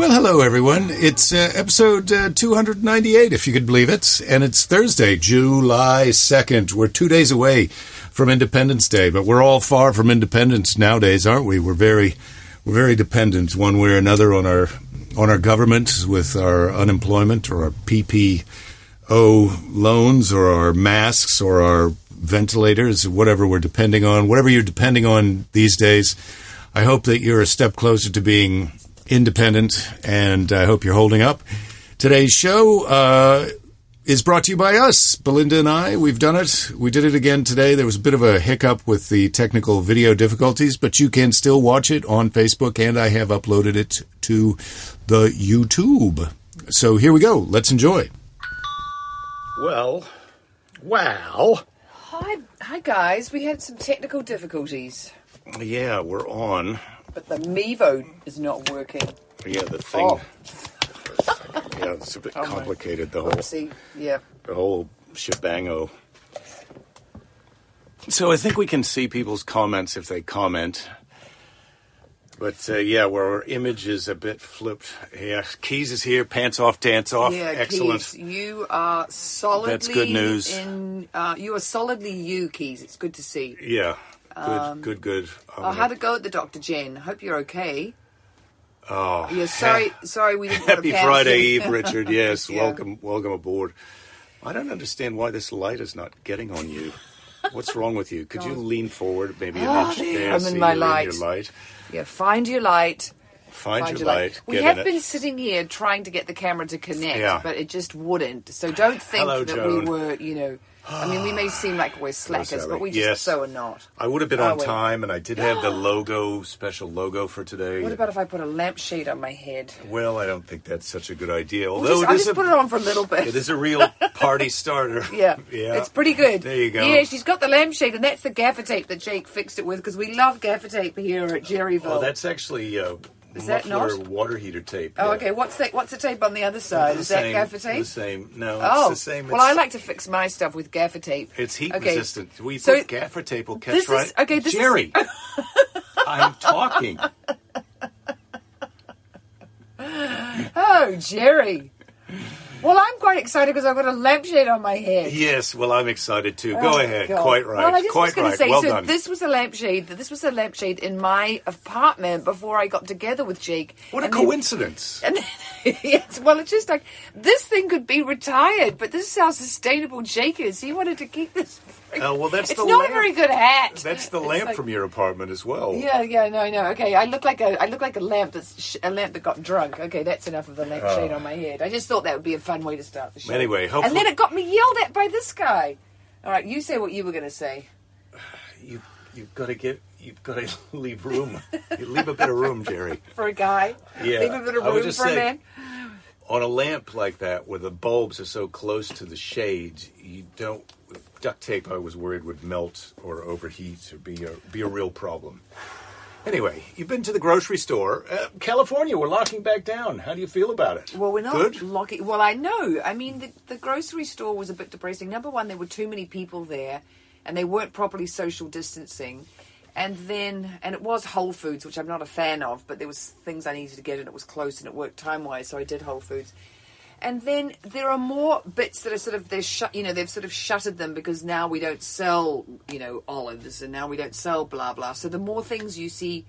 Well, hello, everyone. It's uh, episode uh, 298, if you could believe it. And it's Thursday, July 2nd. We're two days away from Independence Day, but we're all far from independence nowadays, aren't we? We're very, we're very dependent one way or another on our, on our government with our unemployment or our PPO loans or our masks or our ventilators, whatever we're depending on, whatever you're depending on these days. I hope that you're a step closer to being independent, and I hope you're holding up. Today's show uh, is brought to you by us, Belinda and I. We've done it. We did it again today. There was a bit of a hiccup with the technical video difficulties, but you can still watch it on Facebook, and I have uploaded it to the YouTube. So here we go. Let's enjoy. Well, wow. Hi, hi guys. We had some technical difficulties, Yeah, we're on. But the Mevo is not working. Yeah, the thing. Oh. Yeah, it's a bit Oh my- complicated. The whole See, yeah. the whole shebango. So I think we can see people's comments if they comment. But uh, yeah, where our image is a bit flipped. Yeah, Keys is here. Pants off, dance off. yeah, Excellent. Keys, you are solidly. That's good news. In uh, you are solidly you, Keys. It's good to see. Yeah, good, um, good, good. I'm Oh, how'd gonna- it go at the Doctor Jen? Hope you're okay. oh, Yeah, sorry, sorry, we didn't. want Happy to Friday. Eve, Richard. Yes, Yeah. welcome, welcome aboard. I don't understand why this light is not getting on you. What's wrong with you? Could you lean forward, maybe an Oh, inch there? I'm in see my you're light. your light. Yeah, find your light. Find, your light. We get have in been it. sitting here trying to get the camera to connect, Yeah. but it just wouldn't. So don't think Hello, that Joan. we were, you know. I mean, we may seem like we're slackers, but we just Yes. so are not. I would have been Oh, on wait. time, and I did have the logo, special logo for today. What about if I put a lampshade on my head? Well, I don't think that's such a good idea. We'll Although just, I'll just a, put it on for a little bit. it is a real party starter. Yeah. yeah, It's pretty good. There you go. Yeah, she's got the lampshade, and that's the gaffer tape that Jake fixed it with because we love gaffer tape here at Jerryville. Oh, that's actually uh, Is that muffler not? water heater tape. Oh, yeah. okay. What's the what's the tape on the other side? Is that same- gaffer tape? The same. No, Oh, it's the same. well, I like to fix my stuff with gaffer tape. It's heat Okay. resistant. We So- put gaffer tape will catch This is- right. okay, this is- Jerry, I'm talking. Oh, Jerry. Well, I'm quite excited because I've got a lampshade on my head. Yes, well, I'm excited too. Go Oh, ahead. God. Quite right. Well, I just Quite was going right. to say, well so done. this was a lampshade. This was a lampshade in my apartment before I got together with Jake. what a And then- coincidence. And yes, well, it's just like this thing could be retired, but this is how sustainable Jake is. He wanted to keep this. Oh, well, that's it's the not lamp. a very good hat. That's the It's lamp like- from your apartment as well. Yeah, yeah, no, no. Okay, I look like a, I look like a lamp that's sh- a lamp that got drunk. Okay, that's enough of the lampshade ah. on my head. I just thought that would be a fun way to start the show. Anyway, and then it got me yelled at by this guy. All right, you say what you were going to say. You, you've got to get. You've got to leave room. You leave a bit of room, Jerry. For a guy, Yeah, leave a bit of room for a man. On a lamp like that, where the bulbs are so close to the shades, you don't. Duct tape, I was worried would melt or overheat or be a be a real problem. Anyway, you've been to the grocery store, uh, California. We're locking back down. How do you feel about it? Well, we're not good. locking. Well, I know. I mean, the, the grocery store was a bit depressing. Number one, there were too many people there, and they weren't properly social distancing. And then, and it was Whole Foods, which I'm not a fan of, but there was things I needed to get, and it was close, and it worked time wise, so I did Whole Foods. And then there are more bits that are sort of they're shut. You know, they've sort of shuttered them because now we don't sell, you know, olives, and now we don't sell blah blah. So the more things you see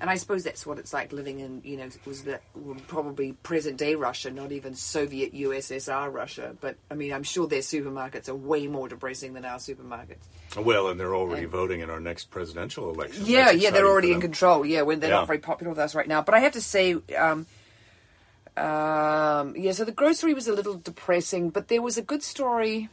and I suppose that's what it's like living in, you know, was that probably present day Russia, not even Soviet USSR Russia. But I mean, I'm sure their supermarkets are way more depressing than our supermarkets. Well, and they're already voting in our next presidential election. Yeah, yeah, they're already in control. Yeah, when they're Yeah. not very popular with us right now. But I have to say, um, um, yeah, so the grocery was a little depressing, but there was a good story.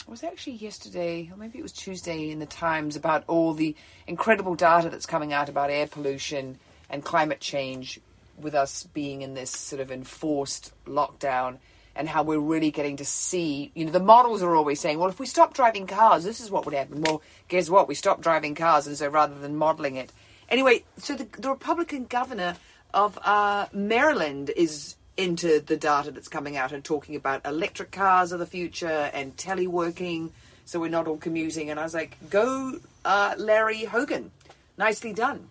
It was actually yesterday, or maybe it was Tuesday in the Times about all the incredible data that's coming out about air pollution and climate change with us being in this sort of enforced lockdown and how we're really getting to see, you know, the models are always saying, well, if we stop driving cars, this is what would happen. Well, guess what? We stopped driving cars, and so rather than modeling it. Anyway, so the, the Republican governor of uh, Maryland is into the data that's coming out and talking about electric cars of the future and teleworking, so we're not all commuting. And I was like, go, uh, Larry Hogan. Nicely done.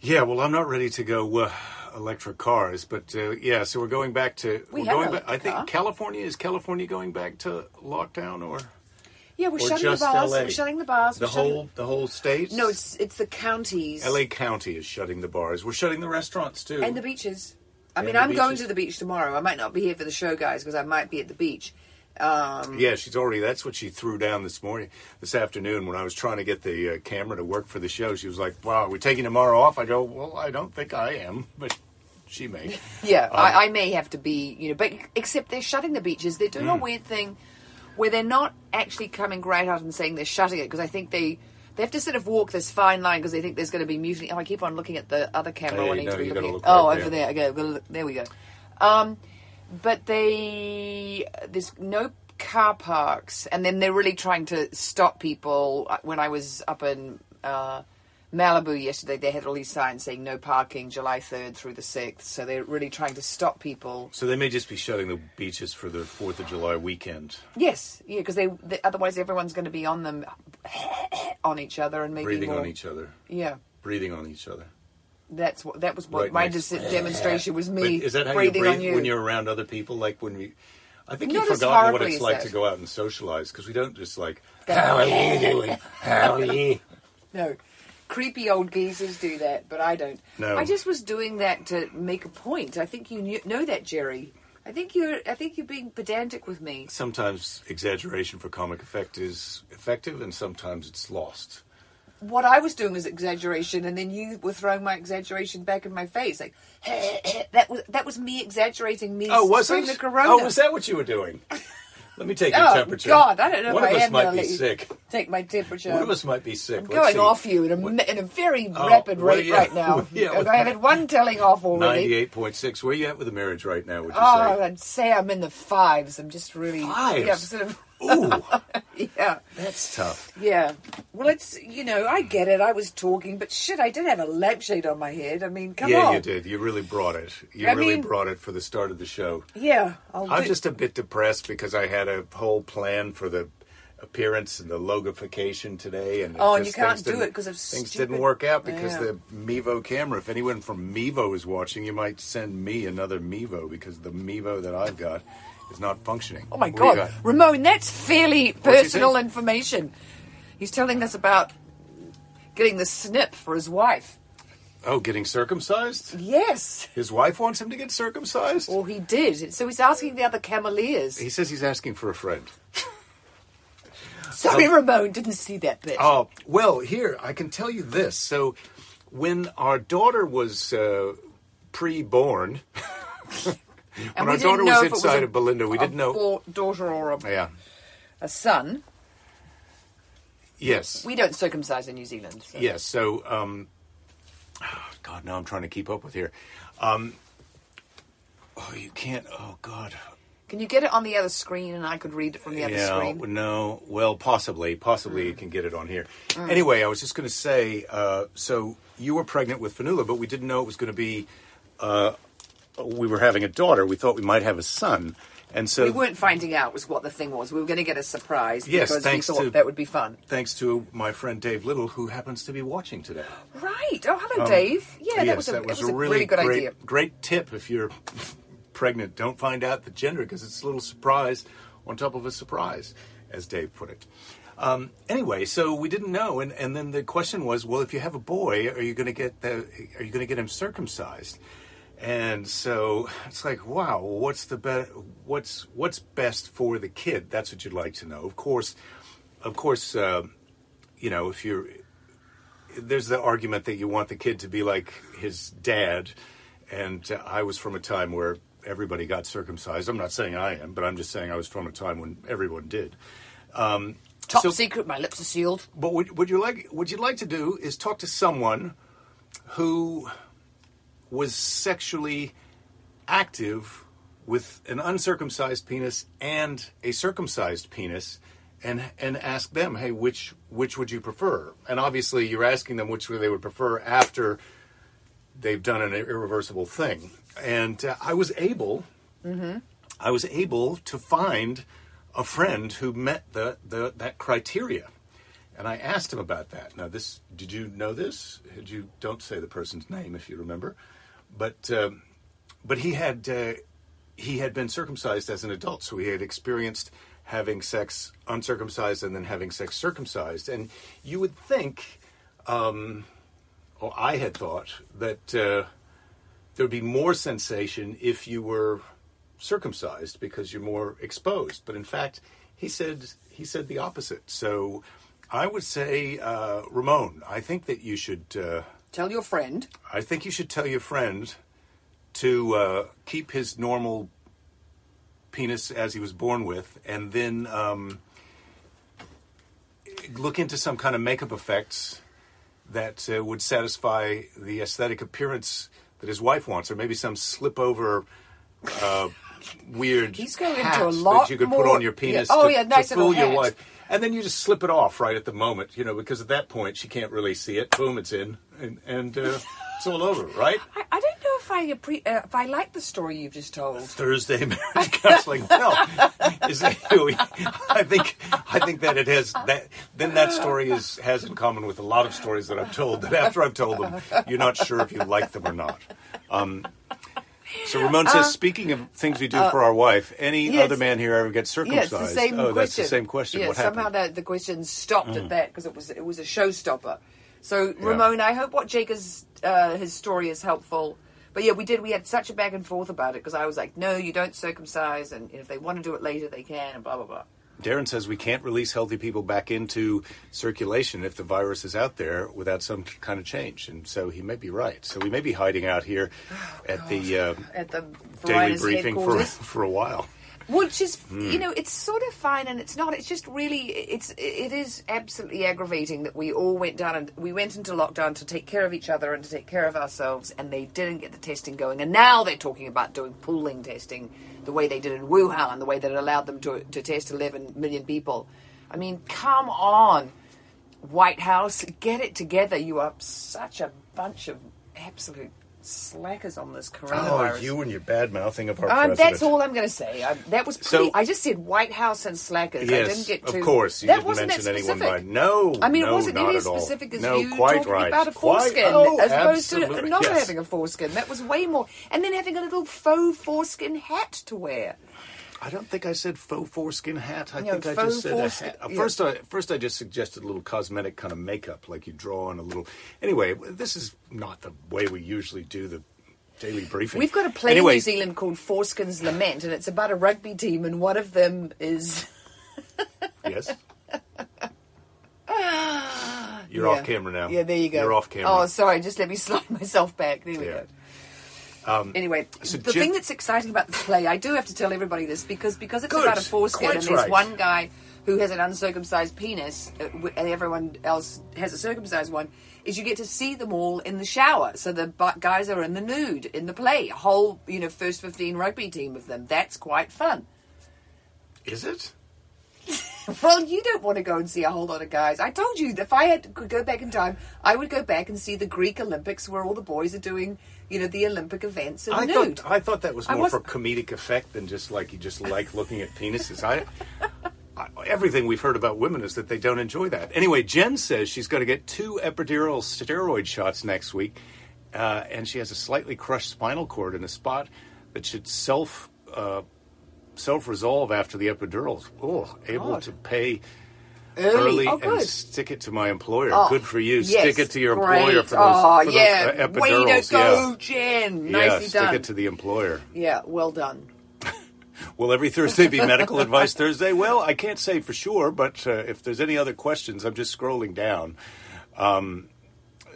Yeah, well, I'm not ready to go uh, electric cars. But uh, yeah, so we're going back to. We are have going back. I think car. California is California going back to lockdown or Yeah, we're shutting the bars. LA? We're shutting the bars. the we're shutting- whole the whole state. No, it's it's the counties L.A. County is shutting the bars. We're shutting the restaurants too. and the beaches. I mean, I'm going to the beach tomorrow. I might not be here for the show, guys, because I might be at the beach. Um, Yeah, she's already. That's what she threw down this morning, this afternoon, when I was trying to get the uh, camera to work for the show. She was like, "Wow, are we taking tomorrow off?" I go, "Well, I don't think I am, but she may." Yeah, Um, I, I may have to be, you know, but except they're shutting the beaches. They're Mm. doing a weird thing where they're not actually coming right out and saying they're shutting it because I think they they have to sort of walk this fine line because they think there's going to be mutiny. Oh, I keep on looking at the other camera. I need no, to be looking. look. Oh, right over there. there. Okay, there we go. Um, but they there's no car parks, and then they're really trying to stop people. Uh, When I was up in uh, Malibu yesterday, they had all these signs saying no parking July 3rd through the 6th. So they're really trying to stop people. So they may just be shutting the beaches for the Fourth of July weekend, Yes, yeah, because they, they otherwise everyone's going to be on them, on each other, and maybe breathing more. on each other, Yeah, breathing on each other. that's what that was what Right my dis- demonstration was. But Me is that how you breathing breathe on you. when you're around other people? Like when we, I think Not you've forgotten what it's like that. to go out and socialize because we don't just like. Go- How are you doing? How are you? No, creepy old geezers do that, but I don't. No. I just was doing that to make a point. I think you knew, know that, Jerry. I think you're. I think you're being pedantic with me. Sometimes exaggeration for comic effect is effective, and sometimes it's lost. What I was doing was exaggeration, and then you were throwing my exaggeration back in my face. Like that was that was me exaggerating me. Oh, was it? the corona. Oh, was that what you were doing? Let me take your Oh, temperature. God, I don't know One if I am gonna be let you sick. Take my temperature. One of us might be sick. I'm Let's going see. off you in a, What- in a very Oh, rapid rate you- right now. yeah, I had one telling off already. Ninety-eight point six. Where are you at with the marriage right now? Would you Oh, say? I'd say I'm in the fives. I'm just really Fives? Yeah, sort of Ooh, yeah, that's tough. yeah. Well, it's you know I get it. I was talking, but shit, I did have a lampshade on my head. I mean, come on. yeah, on. you did. You really brought it. You I really mean- brought it for the start of the show. Yeah, I'll I'm do- just a bit depressed because I had a whole plan for the appearance and the logification today, and Oh, and just you can't things do didn't- it 'cause of things stupid- didn't work out because Yeah. the Mevo camera. If anyone from Mevo is watching, you might send me another Mevo because the Mevo that I've got is not functioning. Oh my What god. Ramon, that's fairly personal information. He's telling us about getting the snip for his wife. Oh, getting circumcised? Yes. His wife wants him to get circumcised. Or he did. So he's asking the other Cameliers. He says he's asking for a friend. Sorry, Ramon, didn't see that bit. Oh, well, here, I can tell you this. So, when our daughter was uh, pre born, when and our we didn't daughter know was it was a- of Belinda, we didn't know. daughter or a, Yeah. a son. Yes. We don't circumcise in New Zealand. So. Yes. So, um, God, now I'm trying to keep up with here. Um, oh, you can't. Oh, God. Can you get it on the other screen and I could read it from the other yeah, screen? no. Well, possibly, possibly Mm. you can get it on here. Anyway, I was just going to say. Uh, so you were pregnant with Fanula, but we didn't know it was going to be. Uh, we were having a daughter. We thought we might have a son, and so We weren't finding out was what the thing was. We were going to get a surprise Yes, because thanks we thought to- that would be fun. thanks to my friend Dave Little, who happens to be watching today. Right. Oh, hello, Dave. Yeah, that Um, was a, that was, was a really, good great, idea. great tip if you're pregnant. Don't find out the gender because it's a little surprise on top of a surprise, as Dave put it. Um, anyway, so we didn't know, and, and then the question was, well, if you have a boy, are you going to get the, are you going to get him circumcised? And so it's like, wow, what's the best? what's what's best for the kid? That's what you'd like to know. Of course, of course, uh, you know, if you're there's the argument that you want the kid to be like his dad, and uh, I was from a time where everybody got circumcised. I'm not saying I am, but I'm just saying I was from a time when everyone did. Um, Top so- secret. My lips are sealed. but what would you like? What you'd like to do is talk to someone who was sexually active with an uncircumcised penis and a circumcised penis, and and ask them, hey, which which would you prefer? And obviously, you're asking them which they would prefer after they've done an irreversible thing. And uh, I was able, I was able to find a friend who met the, the that criteria. And I asked him about that. Now, this did you know this? Did you don't say the person's name if you remember, but um, but he had uh, he had been circumcised as an adult, so he had experienced having sex uncircumcised and then having sex circumcised. And you would think, um, or I had thought that uh, there'd be more sensation if you were circumcised because you're more exposed. But in fact, he said he said the opposite. So I would say, uh, Ramon, I think that you should. Uh, Tell your friend. I think you should tell your friend to uh, keep his normal penis as he was born with, and then um, look into some kind of makeup effects that uh, would satisfy the aesthetic appearance that his wife wants, or maybe some slip over. Uh, weird He's going into a lot that you could put on your penis yeah. Oh, to, yeah, to nice fool little your wife. And then you just slip it off right at the moment, you know, because at that point she can't really see it. Boom, it's in, and, and uh, it's all over, right? I, I don't know if I appre- uh, if I like the story you've just told. Thursday marriage counseling. Well, is it, I think I think that it has that. Then that story is has in common with a lot of stories that I've told. That after I've told them, you're not sure if you like them or not. Um, so Ramon says, speaking of things we do for our wife, any Uh, yes. other man here ever gets Yeah, circumcised? it's the same oh, question. that's the same question. Yeah, what somehow happened? Mm. the, the question stopped at that because it was it was a showstopper. So Ramon, I hope what Jake is uh, his story is helpful. But yeah, we did. We had such a back and forth about it because I was like, "No, you don't circumcise, and if they want to do it later, they can." And blah blah blah. Darren says we can't release healthy people back into circulation if the virus is out there without some kind of change, and so he may be right. So we may be hiding out here at the uh, At the daily briefing for for a while. Which is, Hmm. you know, it's sort of fine and it's not. It's just really, it's it is absolutely aggravating that we all went down and we went into lockdown to take care of each other and to take care of ourselves, and they didn't get the testing going. And now they're talking about doing pooling testing, the way they did in Wuhan, the way that it allowed them to to test 11 million people. I mean, come on, White House, get it together. You are such a bunch of absolute slackers on this coronavirus. Oh, you and your bad mouthing of our Um, president. that's all I'm going to say. I, that was pretty. So- I just said White House and slackers. I Yes, didn't get to. of course. You that didn't wasn't mention that anyone by specific. no. I mean, it wasn't not nearly at all. specific as no, you quite talking right. about a Quite- foreskin, oh, as opposed to not yes. having a foreskin. That was way more. And then having a little faux foreskin hat to wear. I don't think I said faux foreskin hat. I No, think I faux just said a hat. Uh, yeah. First, I first I just suggested a little cosmetic kind of makeup, like you draw on a little. Anyway, this is not the way we usually do the daily briefing. We've got a play anyway, in New Zealand called Foreskin's Lament, and it's about a rugby team, and one of them is. Yes. You're Yeah. off camera now. Yeah, there you go. You're off camera. Oh, sorry. Just let me slide myself back. There we Yeah. go. Anyway, so the Jim- thing that's exciting about the play, I do have to tell everybody this because because it's Good. about a foreskin Quite and there's right. one guy who has an uncircumcised penis uh, w- and everyone else has a circumcised one. Is you get to see them all in the shower. So the bu- guys are in the nude in the play. A whole you know first fifteen rugby team of them. That's quite fun. Is it? Well, you don't want to go and see a whole lot of guys. I told you if I had to go back in time, I would go back and see the Greek Olympics where all the boys are doing, you know, the Olympic events I nude. thought I thought that was more for comedic effect than just like you just like looking at penises. I, I everything we've heard about women is that they don't enjoy that. Anyway, Jen says she's going to get two epidural steroid shots next week, uh, and she has a slightly crushed spinal cord in a spot that should self uh, self resolve after the epidurals. Oh, able God. to pay. Early. Early oh, and stick it to my employer. Oh, good for you. yes, stick it to your great. employer for those, oh, for those, yeah. uh, Way to go, yeah. Jen. yeah, stick done. it to the employer. yeah, well done. Will every Thursday be medical advice Thursday? Well, I can't say for sure, but uh, if there's any other questions, I'm just scrolling down. Um,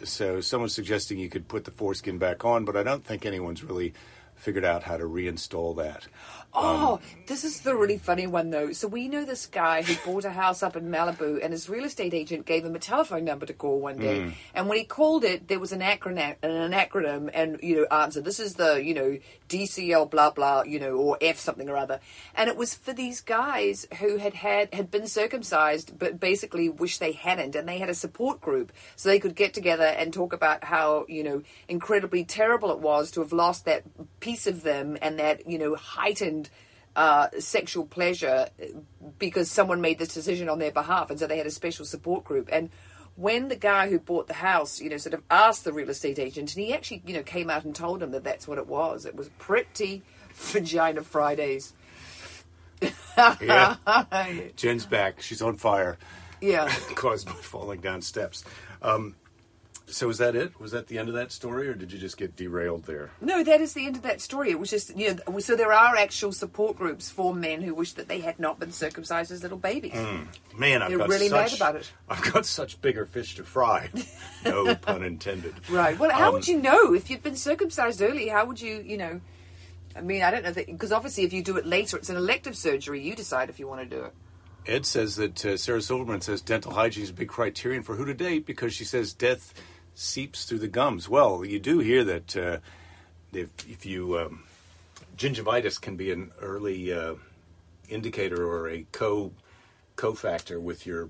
so someone's suggesting you could put the foreskin back on, but I don't think anyone's really figured out how to reinstall that. Oh, Um, this is the really funny one though. So we know this guy who bought a house up in Malibu, and his real estate agent gave him a telephone number to call one day. Mm. And when he called it, there was an acronym, an acronym, and you know, answer. This is the you know DCL blah blah, you know, or F something or other. And it was for these guys who had had had been circumcised, but basically wish they hadn't, and they had a support group so they could get together and talk about how you know incredibly terrible it was to have lost that piece of them and that you know heightened uh, sexual pleasure because someone made this decision on their behalf, and so they had a special support group. And when the guy who bought the house, you know, sort of asked the real estate agent, and he actually, you know, came out and told him that that's what it was. It was pretty vagina Fridays. Yeah. Jen's back. She's on fire, Yeah. caused by falling down steps. Um, so was that it? Was that the end of that story, or did you just get derailed there? No, that is the end of that story. It was just, you know, so there are actual support groups for men who wish that they had not been circumcised as little babies. Mm. Man, I've They're got really mad such, about it. I've got such bigger fish to fry. no pun intended. Right. Well, how Um, would you know if you'd been circumcised early? How would you, you know? I mean, I don't know that because obviously, if you do it later, it's an elective surgery. You decide if you want to do it. Ed says that uh, Sarah Silverman says dental hygiene is a big criterion for who to date because she says death seeps through the gums. Well, you do hear that uh, if, if you um, gingivitis can be an early uh, indicator or a co cofactor with your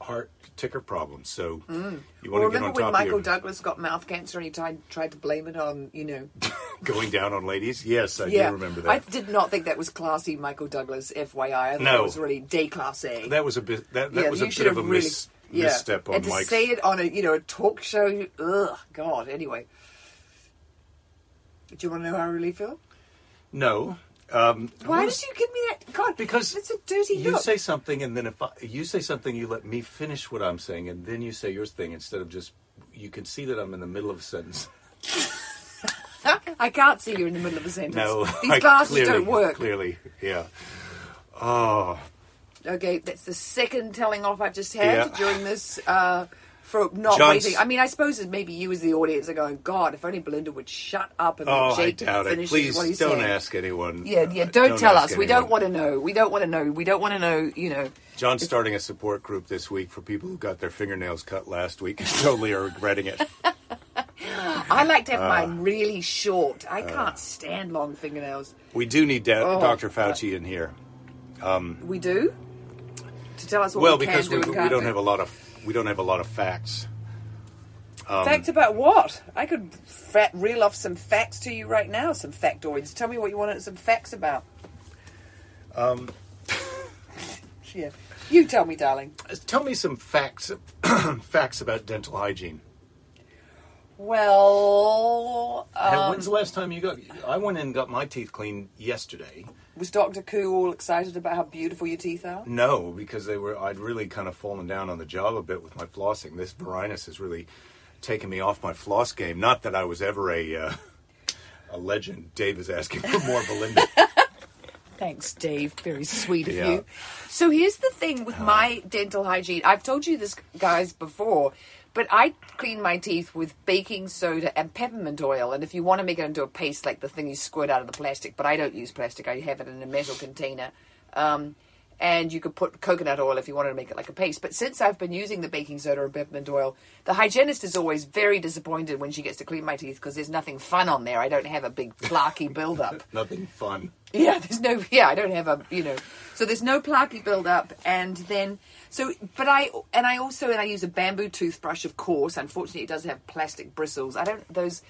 heart ticker problems. So you want Well, to get Mm. remember when Michael of your, Douglas got mouth cancer and he tried tried to blame it on, you know, going down on ladies. Yes, I yeah. do remember that. I did not think that was classy, Michael Douglas. FYI, I thought No. it was really déclassé. that was a bit. That, that yeah, was a bit of a really, mis, yeah. misstep on and to Mike's. say it on a you know a talk show. Ugh, God. Anyway, do you want to know how I really feel? No. Um, Why did you give me that? God, Because it's a dirty you look. say something, and then if I, you say something, you let me finish what I'm saying, and then you say your thing instead of just. You can see that I'm in the middle of a sentence. I can't see you in the middle of a sentence. No, these I glasses clearly, don't work. Clearly, yeah. Oh, Okay, that's the second telling off I've just had Yeah. during this. Uh, for not John's- waiting. I mean, I suppose that maybe you as the audience are going, God, if only Belinda would shut up and oh, let I Jake doubt it. finish Please what he's don't saying. ask anyone. Yeah, yeah. Uh, Don't, tell ask us. We don't anyone. want to know. We don't want to know. We don't want to know. You know. John's starting a support group this week for people who got their fingernails cut last week and totally are regretting it. I like to have Uh. mine really short. I can't stand long fingernails. We do need da- Oh. Dr. Fauci in here. We do to tell us what Well, we because can we, do and we can't don't do. have a lot of we don't have a lot of facts. Facts about what? I could fa- reel off some facts to you right now. Some factoids. Tell me what you wanted some facts about. Um. yeah. You tell me, darling. Uh, Tell me some facts facts about dental hygiene. Well, um, when's the last time you got? I went in and got my teeth cleaned yesterday. Was Doctor Koo all excited about how beautiful your teeth are? No, because they were. I'd really kind of fallen down on the job a bit with my flossing. This Varinus has really taken me off my floss game. Not that I was ever a uh, a legend. Dave is asking for more Belinda. Thanks, Dave. Very sweet of Yeah. you. So here's the thing with my dental hygiene. I've told you this, guys, before, but I clean my teeth with baking soda and peppermint oil. And if you want to make it into a paste, like the thing you squirt out of the plastic, but I don't use plastic. I have it in a metal container. Um, and you could put coconut oil if you wanted to make it like a paste. But since I've been using the baking soda or peppermint oil, the hygienist is always very disappointed when she gets to clean my teeth because there's nothing fun on there. I don't have a big plaquey buildup. Nothing fun. Yeah, there's no. Yeah, I don't have a. You know, so there's no plaquey build-up, and then so. But I and I also and I use a bamboo toothbrush, of course. Unfortunately, it does have plastic bristles. I don't those.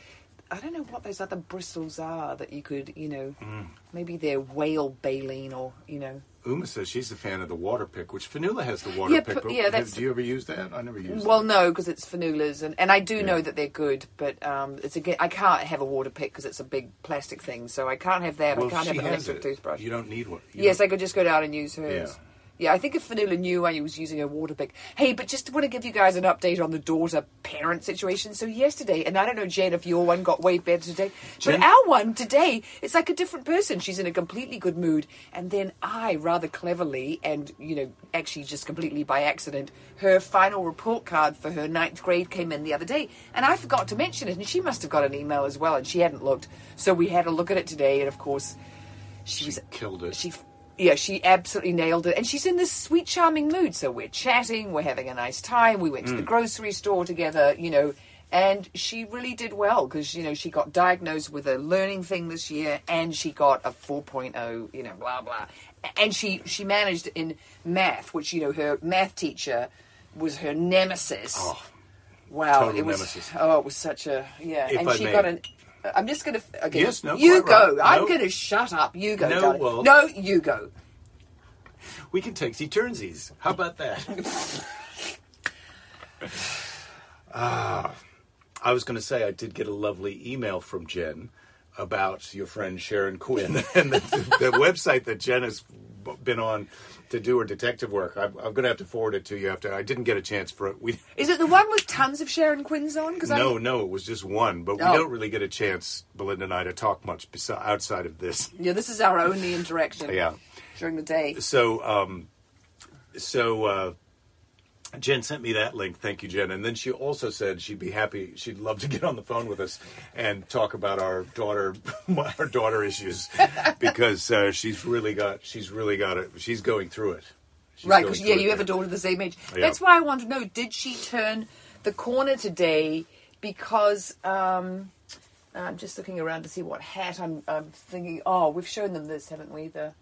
I don't know what those other bristles are that you could, you know, Mm. maybe they're whale baleen or you know. Uma says she's a fan of the water pick, which Fanula has the water Yeah, pick. but- yeah, that's- do you ever use that? I never used. Well, no, because it's Fanula's, and, and I do know that they're good, but um, it's a, I can't have a water pick because it's a big plastic thing, so I can't have that. Well, I can't have an electric it. toothbrush. You don't need one. You Yes, don't- I could just go down and use hers. Yeah. Yeah, I think if Fanula knew I was using a water pick. Hey, but just want to give you guys an update on the daughter parent situation. So yesterday, and I don't know, Jen, if your one got way better today, but our one today, it's like a different person. She's in a completely good mood, and then I, rather cleverly, and you know, actually just completely by accident, her final report card for her ninth grade came in the other day, and I forgot to mention it, and she must have got an email as well, and she hadn't looked, so we had a look at it today, and of course, she was killed it. she yeah she absolutely nailed it and she's in this sweet charming mood so we're chatting we're having a nice time we went to the Mm. grocery store together you know and she really did well because you know she got diagnosed with a learning thing this year and she got a 4.0 you know blah blah and she she managed in math which you know her math teacher was her nemesis Oh, wow it was nemesis. oh it was such a yeah If and I she may. got an I'm just gonna. Okay, Yes, no, you go. right. I'm No. gonna shut up. You go, No, well- no, you go. we can take the turnsies. How about that? Ah, I was going to say I did get a lovely email from Jen about your friend Sharon Quinn and the, the website that Jen has been on to do her detective work. I'm, I'm going to have to forward it to you after. I didn't get a chance for it. We Is it the one with tons of Sharon Quinns on? Because no, no, it was just one, but we Oh. don't really get a chance, Belinda and I, to talk much besi- outside of this. yeah, this is our only interaction. Yeah. during the day. So, um, so uh, Jen sent me that link. Thank you, Jen. And then she also said she'd be happy. She'd love to get on the phone with us and talk about our daughter, our daughter issues, because uh, she's really got, she's really got it. She's going through it. She's Right, because yeah, you have a daughter the same age. Yeah. That's why I want to know: did she turn the corner today? Because um, I'm just looking around to see what hat I'm, I'm thinking. Oh, we've shown them this, haven't we? The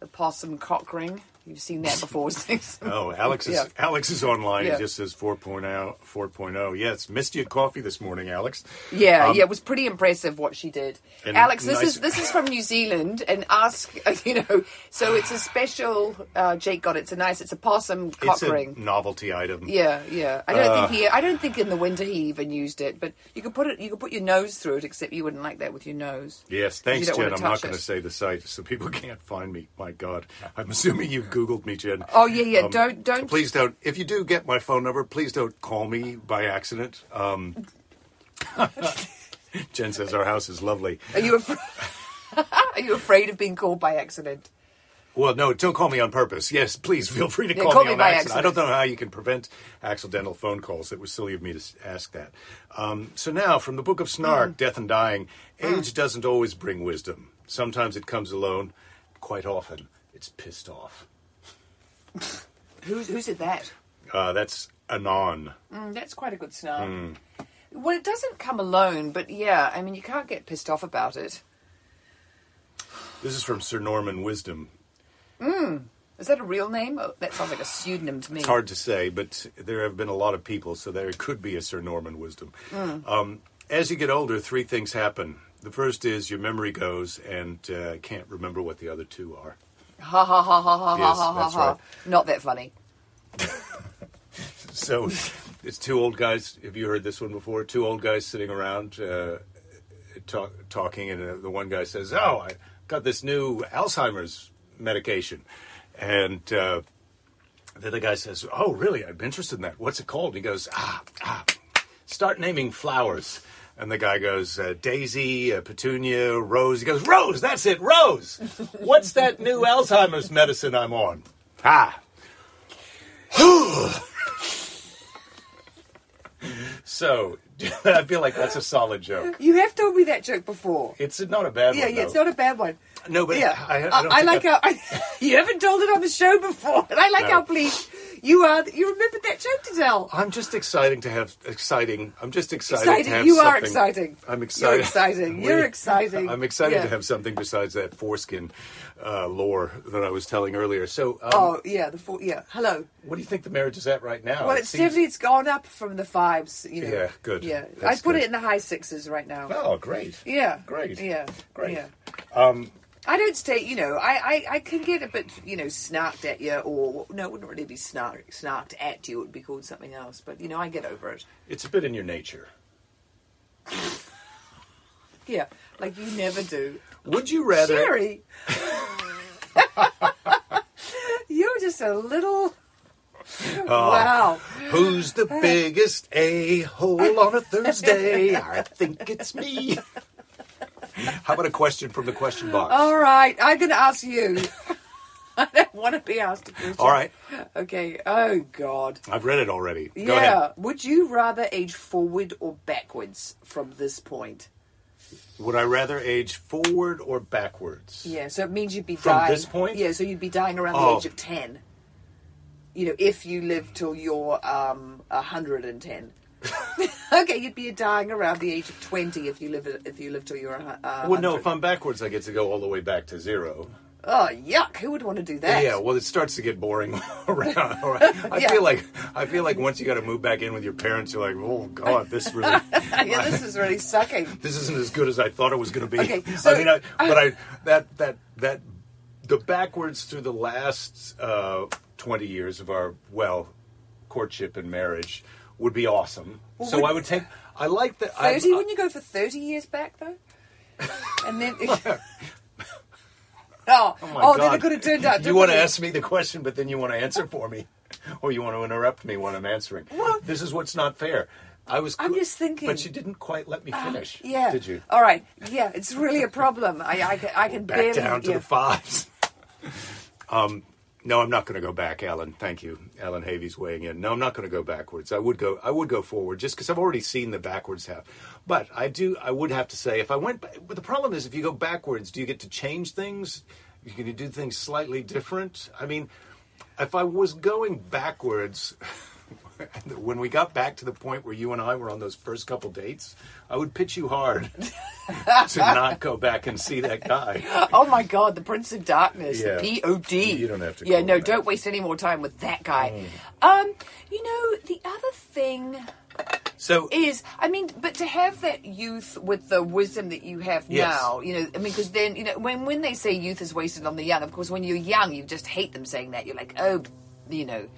the possum cock ring. You've seen that before. Oh, Alex is Yeah. Alex is online. Yeah. He just says 4.0, 4.0. Yes, missed you coffee this morning, Alex. Yeah, Um, yeah, it was pretty impressive what she did. Alex, this nice- is this is from New Zealand, and ask you know. So it's a special. Uh, Jake got it. It's a nice. It's a possum cock It's a ring. novelty item. Yeah, yeah. I don't Uh. think he. I don't think in the winter he even used it. But you could put it. You could put your nose through it. Except you wouldn't like that with your nose. Yes, thanks, You Jen. I'm not going to say the site so people can't find me. My God, I'm assuming you Googled me, Jen. Oh yeah, yeah. Um, don't don't. Please don't. If you do get my phone number, please don't call me by accident. Um, Jen says our house is lovely. Are you afraid? Are you afraid of being called by accident? Well, no, don't call me on purpose. Yes, please feel free to Yeah, call, call me me on by accident. I don't know how you can prevent accidental phone calls. It was silly of me to ask that. Um, so now, from the Book of Snark, Mm. Death and Dying, age doesn't always bring wisdom. Sometimes it comes alone. Quite often, it's pissed off. Who who said that? Uh, that's Anon. Mm, that's quite a good snark. Hmm. Well, it doesn't come alone, but yeah, I mean, you can't get pissed off about it. This is from Sir Norman Wisdom. Is that a real name? Oh, that sounds like a pseudonym to me. It's hard to say, but there have been a lot of people, so there could be a Sir Norman Wisdom. Um, as you get older, three things happen. The first is your memory goes and uh, can't remember what the other two are. Ha ha ha ha ha Yes, ha ha ha. right. Not that funny. So it's two old guys. Have you heard this one before? Two old guys sitting around uh, talk, talking, and uh, the one guy says, "Oh, I got this new Alzheimer's medication," and uh, the other guy says, "Oh, really? I'm interested in that. What's it called?" And he goes, "Ah, ah, start naming flowers." And the guy goes, uh, Daisy, uh, Petunia, Rose. He goes, Rose, that's it, Rose. What's that new Alzheimer's medicine I'm on? Ah, So I feel like that's a solid joke. You have told me that joke before. It's not a bad Yeah, one. yeah, it's not a bad one. No, but yeah, I- I I, don't I think like I- how I, you haven't told it on the show before, and I like No. how pleased you are. You remembered that joke to tell. I'm just exciting to have exciting. I'm just excited Exciting. to have You are something- exciting. I'm excited. You're exciting. You're exciting. I'm excited Yeah. to have something besides that foreskin uh, lore that I was telling earlier. So, um, Oh yeah, the four, yeah. Hello. what do you think the marriage is at right now? Well, It it's seems- definitely it's gone up from the fives. You know. Yeah, good. Yeah, That's I put good. it in the high sixes right now. Oh, great. Yeah. Great. Yeah. Great. Yeah. Um, I don't stay, you know, I, I, I can get a bit, you know, snarked at you, or, no, it wouldn't really be snark, snarked at you, it would be called something else, but, you know, I get over it. it's a bit in your nature. Yeah, like you never do. Would you rather? Sherry! You're just a little. Oh. Wow. Who's the biggest a hole on a Thursday? I think it's me. How about a question from the question box? All right, I'm going to ask you. I don't want to be asked a question. All right. Okay. Oh, God. I've read it already. Go yeah. ahead. Would you rather age forward or backwards from this point? Would I rather age forward or backwards? Yeah, so it means you'd be From dying. this point? Yeah, so you'd be dying around Oh. the age of 10. You know, if you live till you're um, 110. okay, you'd be dying around the age of 20 if you live if you live till you're uh, Well, no, 100. if I'm backwards, I get to go all the way back to zero. Oh, yuck. Who would want to do that? Yeah, well, it starts to get boring around. I Yeah. feel like I feel like once you got to move back in with your parents, you're like, oh god, this really, yeah, this is really sucking. this isn't as good as I thought it was going to be. Okay, so- I mean, I, but I that that that the backwards through the last uh, twenty years of our well courtship and marriage would be awesome. so would- I would take. I like that. I- Thirty? Wouldn't you go for thirty years back though? And then. Oh, my oh, then it could have turned out. You want to ask me the question, but then you want to answer for me, or you want to interrupt me when I'm answering. Well- this is what's not fair. I was. I'm just thinking. but you didn't quite let me finish. Yeah. Did you? All right. Yeah, it's really a problem. I, I, can, I can Back barely. down to yeah. the fives. um, no, I'm not going to go back, Alan. Thank you, Alan Havey's weighing in. No, I'm not going to go backwards. I would go. I would go forward just because I've already seen the backwards half. But I do. I would have to say if I went. But the problem is, if you go backwards, do you get to change things? You can do things slightly different. I mean, if I was going backwards. When we got back to the point where you and I were on those first couple dates, I would pitch you hard to not go back and see that guy. Oh my God, the Prince of Darkness, Yeah. the POD. You don't have to Yeah, no, don't waste any more time with that guy. Um, you know, the other thing So is, I mean, but to have that youth with the wisdom that you have Yes. now, you know, I mean, because then, you know, when when they say youth is wasted on the young, of course, when you're young, you just hate them saying that. You're like, oh, you know.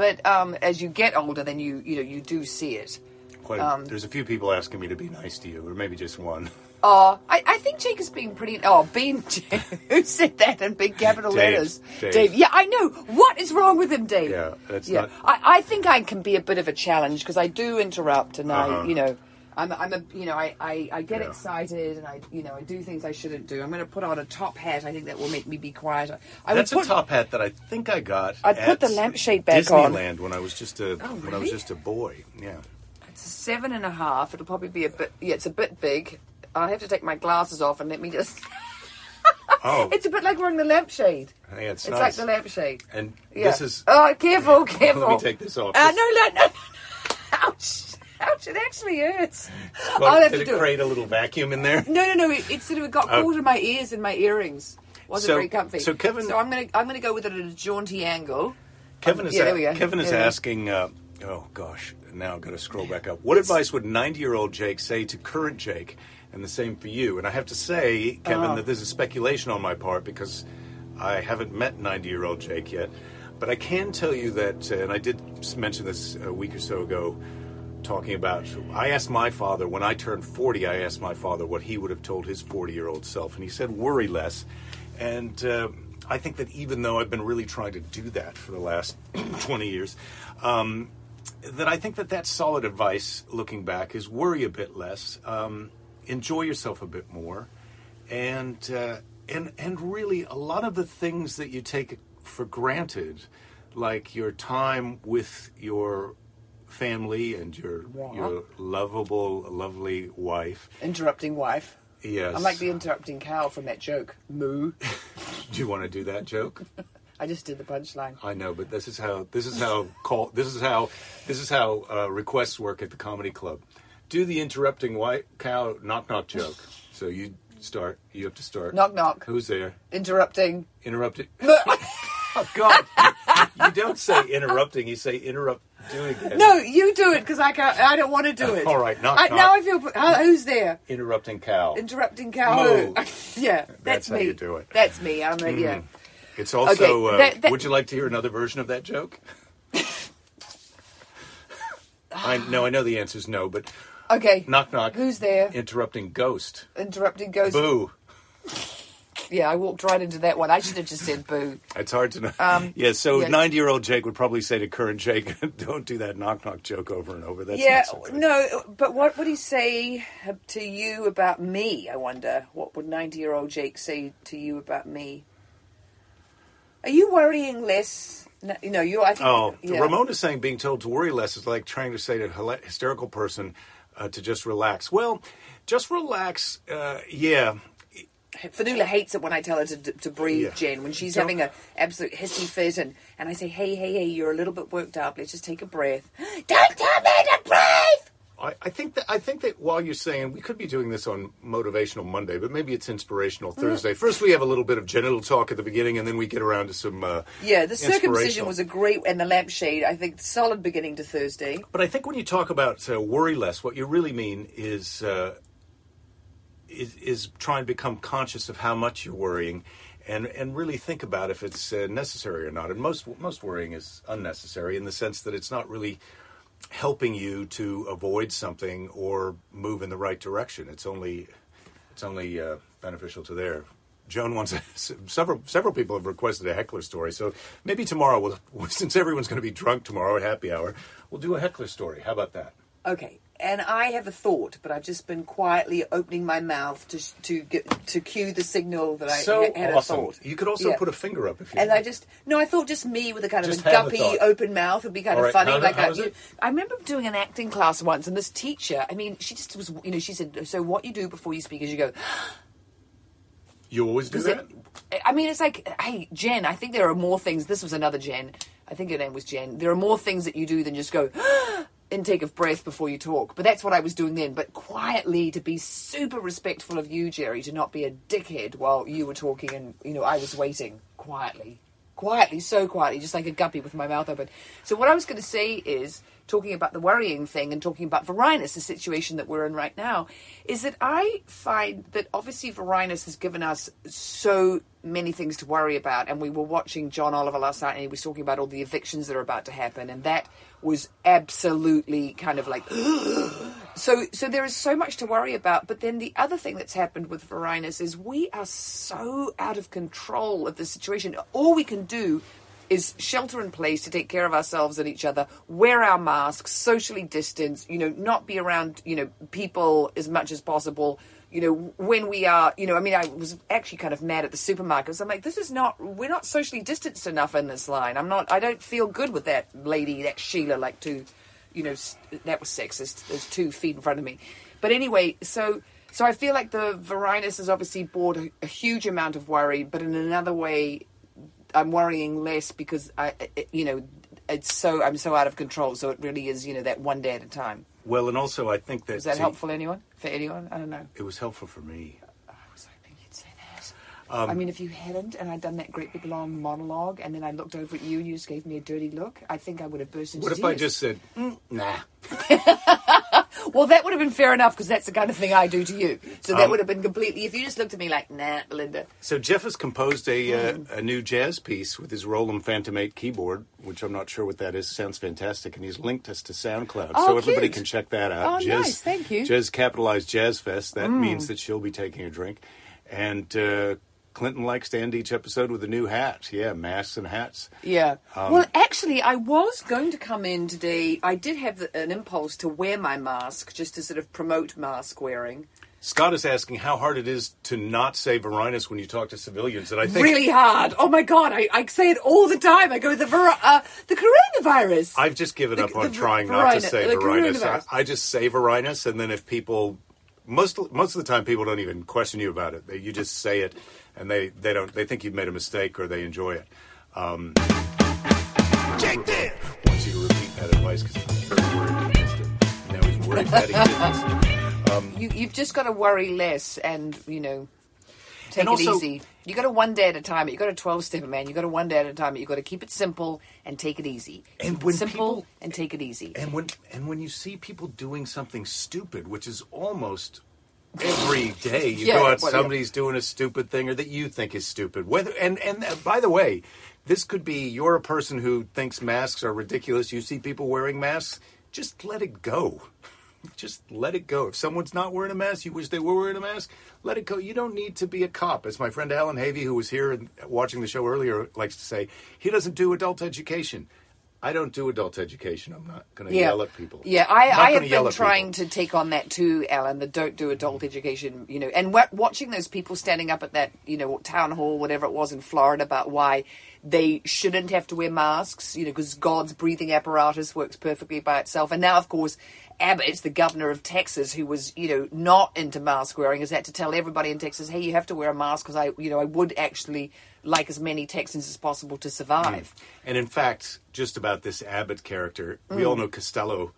But um, as you get older, then you you know you do see it. Quite, Um, there's a few people asking me to be nice to you, or maybe just one. Oh, I, I think Jake is being pretty. Oh, being who said that in big capital Dave. letters? Dave. Yeah, I know. What is wrong with him, Dave? Yeah, that's yeah. not- I, I think I can be a bit of a challenge because I do interrupt, and Uh-huh. I, you know, I'm, I'm a, you know, I, I, I get Yeah. excited, and I, you know, I do things I shouldn't do. I'm going to put on a top hat. I think that will make me be quieter. I That's would a top hat that I think I got. I'd put the lampshade back on. Disneyland when I was just a Oh, when I was just a boy. Yeah. It's a seven and a half. It'll probably be a bit. Yeah, it's a bit big. I have to take my glasses off and let me just. Oh, It's a bit like wearing the lampshade. it's, It's nice. like the lampshade. And Yeah. this is. Oh, careful, careful. Let me take this off. Uh, no, no, no. Ouch. Ouch, it actually hurts. Well, I'll have did to it do it. create a little vacuum in there? No, no, no. It, it sort of got Oh. caught in my ears and my earrings. Wasn't So- very comfy. so Kevin- So I'm gonna I'm gonna go with it at a jaunty angle. Kevin is yeah, a- there we go. Kevin is asking. Uh, oh gosh, now I've got to scroll back up. What advice would 90 year old Jake say to current Jake, and the same for you? And I have to say, Kevin, Oh. that this is speculation on my part because I haven't met 90 year old Jake yet. But I can tell you that, uh, and I did mention this a week or so ago, talking about. I asked my father when I turned 40. I asked my father what he would have told his 40 year old self, and he said, "Worry less." And uh, I think that even though I've been really trying to do that for the last 20 years, um, that I think that that's solid advice. Looking back, is worry a bit less, um, enjoy yourself a bit more, and uh, and and really a lot of the things that you take for granted, like your time with your family and your Yeah. your lovable, lovely wife. Interrupting wife. Yes. I'm like the interrupting cow from that joke. Moo. Do you want to do that joke? I just did the punchline. I know, but this is how this is how call this is how this is how uh, requests work at the comedy club. Do the interrupting white cow knock knock joke. So you start. You have to start. Knock knock. Who's there? Interrupting. Interrupting. Oh God! you don't say interrupting. You say interrupt. Do it. No, you do it because I can't. I don't want to do it. All right, knock, I, knock. Now I feel. Uh, who's there? Interrupting cow. Interrupting cow. Moo. yeah, That's that's, how me. you do it. That's me. I'm a, yeah. It's also. Okay, uh, that- that- would you like to hear another version of that joke? I no, I know the answer is no, but Okay. knock knock. Who's there? Interrupting ghost. Interrupting ghost. Boo. Yeah, I walked right into that one. I should have just said boo. It's hard to know. Um, yeah, so yeah. 90 year old Jake would probably say to current Jake, don't do that knock knock joke over and over. That's yeah, so no, but what would he say to you about me? I wonder. What would ninety-year-old Jake say to you about me? Are you worrying less? No, you know, you. I think. Oh, yeah. Ramon is saying being told to worry less is like trying to say to a hysterical person uh, to just relax. Well, just relax. Uh, yeah. Fanula hates it when I tell her to, to breathe, Yeah. Jen. When she's Don't- having an absolute hissy fit, and, and I say, hey, hey, hey, you're a little bit worked up. Let's just take a breath. Don't tell me to breathe! I, I think that I think that while you're saying we could be doing this on motivational Monday, but maybe it's inspirational Mm-hmm. Thursday. First, we have a little bit of genital talk at the beginning, and then we get around to some. Uh, Yeah, the circumcision was a great, and the lampshade, I think, solid beginning to Thursday. But I think when you talk about uh, worry less, what you really mean is, uh, is is try and become conscious of how much you're worrying, and and really think about if it's uh, necessary or not. And most most worrying is unnecessary in the sense that it's not really helping you to avoid something or move in the right direction. It's only it's only uh, beneficial to there. Joan wants several several people have requested a heckler story, so maybe tomorrow we'll since everyone's going to be drunk tomorrow at happy hour, we'll do a heckler story. How about that? Okay, and I have a thought, but I've just been quietly opening my mouth to to get to cue the signal that I So ha- had awesome! a thought. You could also Yeah. put a finger up if you. And want. I just no, I thought just me with a kind of Just a a guppy open mouth would be kind All of right, funny. how- like how I? I remember doing an acting class once, and this teacher, I mean, she just was, you know, she said, so what you do before you speak is you go. you always do that. it- I mean, it's like, hey, Jen, I think there are more things. This was another Jen. I think her name was Jen. There are more things that you do than just go ah! Intake of breath before you talk. But that's what I was doing then. But quietly to be super respectful of you, Jerry, to not be a dickhead while you were talking and you know I was waiting quietly, quietly, so quietly, just like a guppy with my mouth open. So what I was going to say is talking about the worrying thing and talking about Varinus, the situation that we're in right now, is that I find that obviously Varinus has given us so many things to worry about. And we were watching John Oliver last night and he was talking about all the evictions that are about to happen. And that was absolutely kind of like so so there is so much to worry about but then the other thing that's happened with Varinus is we are so out of control of the situation. All we can do is shelter in place to take care of ourselves and each other wear our masks socially distance you know not be around you know people as much as possible. You know when we are you know i mean i was actually kind of mad at the supermarkets. I'm like this is not we're not socially distanced enough in this line. I'm not i don't feel good with that lady that sheila like to you know, that was sexist. There's two feet in front of me. But anyway, so so I feel like the Varinus has obviously brought a, a huge amount of worry, but in another way, I'm worrying less because I, I- you know, it's so I'm so out of control. So it really is, you know, that one day at a time. Well, and also I think that Is that see, helpful anyone for anyone? I don't know. It was helpful for me. I was hoping you'd say that. Um, I mean, if you hadn't, and I'd done that great big long monologue, and then I looked over at you and you just gave me a dirty look, I think I would have burst into tears. What if tears. I just said, mm, nah? Well, that would have been fair enough because that's the kind of thing I do to you. So that Um, would have been completely. If you just looked at me like, nah, Belinda. So Jeff has composed a uh, Hmm. a new jazz piece with his Roland Fantom 8 keyboard, which I'm not sure what that is. Sounds fantastic, and he's linked us to SoundCloud, Oh, so everybody can check that out. Oh, nice. Thank you. Jazz capitalized Jazz Fest. That means that she'll be taking a drink, and uh, Clinton likes to end each episode with a new hat. Yeah, masks and hats. Yeah. Um, well, actually, I was going to come in today. I did have the, an impulse to wear my mask just to sort of promote mask wearing. Scott is asking how hard it is to not say Varinus when you talk to civilians, and I think Really hard. Oh my god, I, I say it all the time. I go the vir- uh, the coronavirus. I've just given The- up on the trying Varinus- not to say Varinus. I, coronavirus. I just say Varinus, and then if people most most of the time people don't even question you about it. They, you just say it, and they, they don't they think you've made a mistake or they enjoy it. Um, Jake did wants you to repeat that advice because he's very worried he missed it. Now he's worried that he didn't. you, you've just got to worry less and, you know, take And it also- easy. You got to one day at a time. You got to twelve step man. You got to one day at a time. You got to keep it simple and take it easy. And Keep it when simple people- and take it easy. And when and when you see people doing something stupid, which is almost every day, you Yeah, go out, well, yeah. somebody's doing a stupid thing or that you think is stupid. Whether and and uh, by the way, this could be you're a person who thinks masks are ridiculous. You see people wearing masks, just let it go. Just let it go. If someone's not wearing a mask, you wish they were wearing a mask, let it go. You don't need to be a cop. As my friend Allan Havey, who was here and watching the show earlier, likes to say, he doesn't do adult education. I don't do adult education. I'm not going to yeah. yell at people. Yeah, I, gonna have been at people. trying to take on that too, Allan. The don't do adult education, you know, and wa- watching those people standing up at that, you know, town hall, whatever it was in Florida, about why they shouldn't have to wear masks, you know, because God's breathing apparatus works perfectly by itself. And now, of course, Abbott, the governor of Texas, who was, you know, not into mask wearing, has had to tell everybody in Texas, hey, you have to wear a mask because I, you know, I would actually like as many Texans as possible to survive. And in fact, just about this Abbott character, we Mm. all know Costello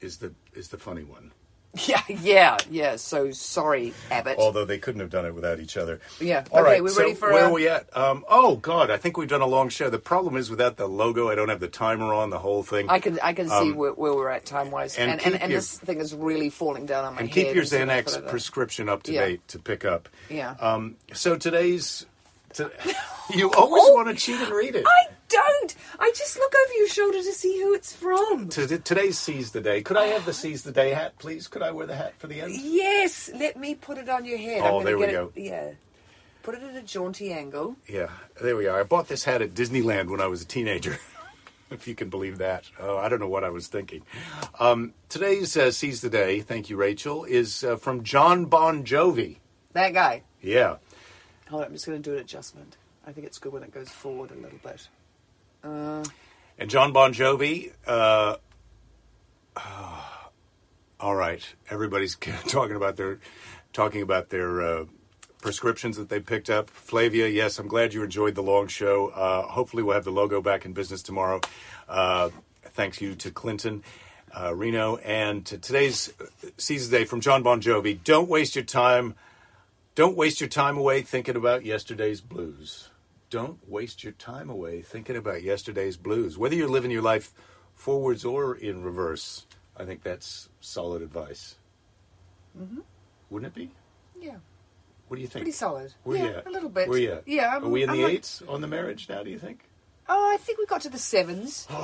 is the is the funny one. Yeah, yeah, yeah. So sorry, Abbott. Although they couldn't have done it without each other. Yeah. All Okay, right. we're so ready for where a- are we at? Um, oh God, I think we've done a long show. The problem is without the logo, I don't have the timer on the whole thing. I can I can see where, where we're at time wise, Um, and and and, and, this thing is really falling down on my and head. keep your so I put Xanax prescription up to Yeah. date to pick up. Yeah. Um, so today's. To, you always Oh. want to cheat and read it. I don't. I just look over your shoulder to see who it's from. T- today's Seize the Day. Could I have the Seize the Day hat, please? Could I wear the hat for the end? Yes, let me put it on your head. Oh, there we go. It, yeah. Put it at a jaunty angle. Yeah, there we are. I bought this hat at Disneyland when I was a teenager, if you can believe that. Oh, I don't know what I was thinking. Um, today's uh, Seize the Day, thank you, Rachel, is uh, from John Bon Jovi. That guy. Yeah. Hold on, I'm just going to do an adjustment. I think it's good when it goes forward a little bit. And John Bon Jovi, uh, all right, everybody's talking about their talking about their uh, prescriptions that they picked up. Flavia, yes, I'm glad you enjoyed the long show. Uh, hopefully, we'll have the logo back in business tomorrow. Uh, thanks you to Clinton. Uh, Reno and to today's season day from John Bon Jovi. Don't waste your time. Don't waste your time away thinking about yesterday's blues. Don't waste your time away thinking about yesterday's blues. Whether you're living your life forwards or in reverse, I think that's solid advice. Mm-hmm. Wouldn't it be? Yeah. What do you think? Pretty solid. Where yeah, a little bit. Where you at? Yeah. I'm, Are we in I'm the like- eights on the marriage now, do you think? Oh, I think we got to the sevens.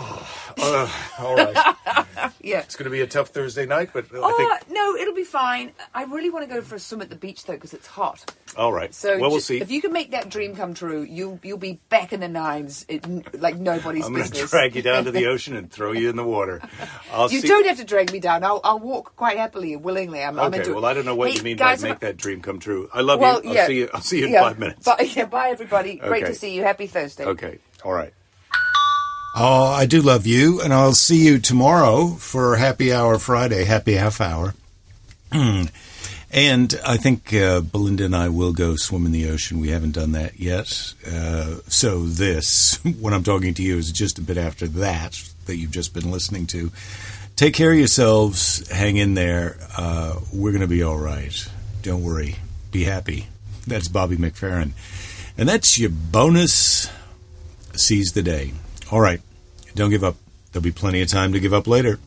Oh, Uh, all right. Yeah. it's going to be a tough Thursday night, but I Oh think. no, it'll be fine. I really want to go for a swim at the beach though because it's hot. All right. So well, we'll see. If you can make that dream come true, you'll you'll be back in the nines, it, like nobody's I'm going to business. drag you down to the ocean and throw you in the water. I'll You see. don't have to drag me down. I'll, I'll walk quite happily and willingly. I'm, I'm Okay, into well, I don't know what Hey, you mean guys, by I'm- make that dream come true. I love Well, you. I'll yeah. see you. I'll see you in yeah. five minutes. Bye, yeah, bye everybody. Great Okay. to see you. Happy Thursday. Okay. All right. Oh, I do love you, and I'll see you tomorrow for Happy Hour Friday, Happy Half Hour. and I think uh, Belinda and I will go swim in the ocean. We haven't done that yet. Uh, so, this, when I'm talking to you, is just a bit after that that you've just been listening to. Take care of yourselves. Hang in there. Uh, we're going to be all right. Don't worry. Be happy. That's Bobby McFerrin. And that's your bonus seize the day. All right, don't give up. There'll be plenty of time to give up later.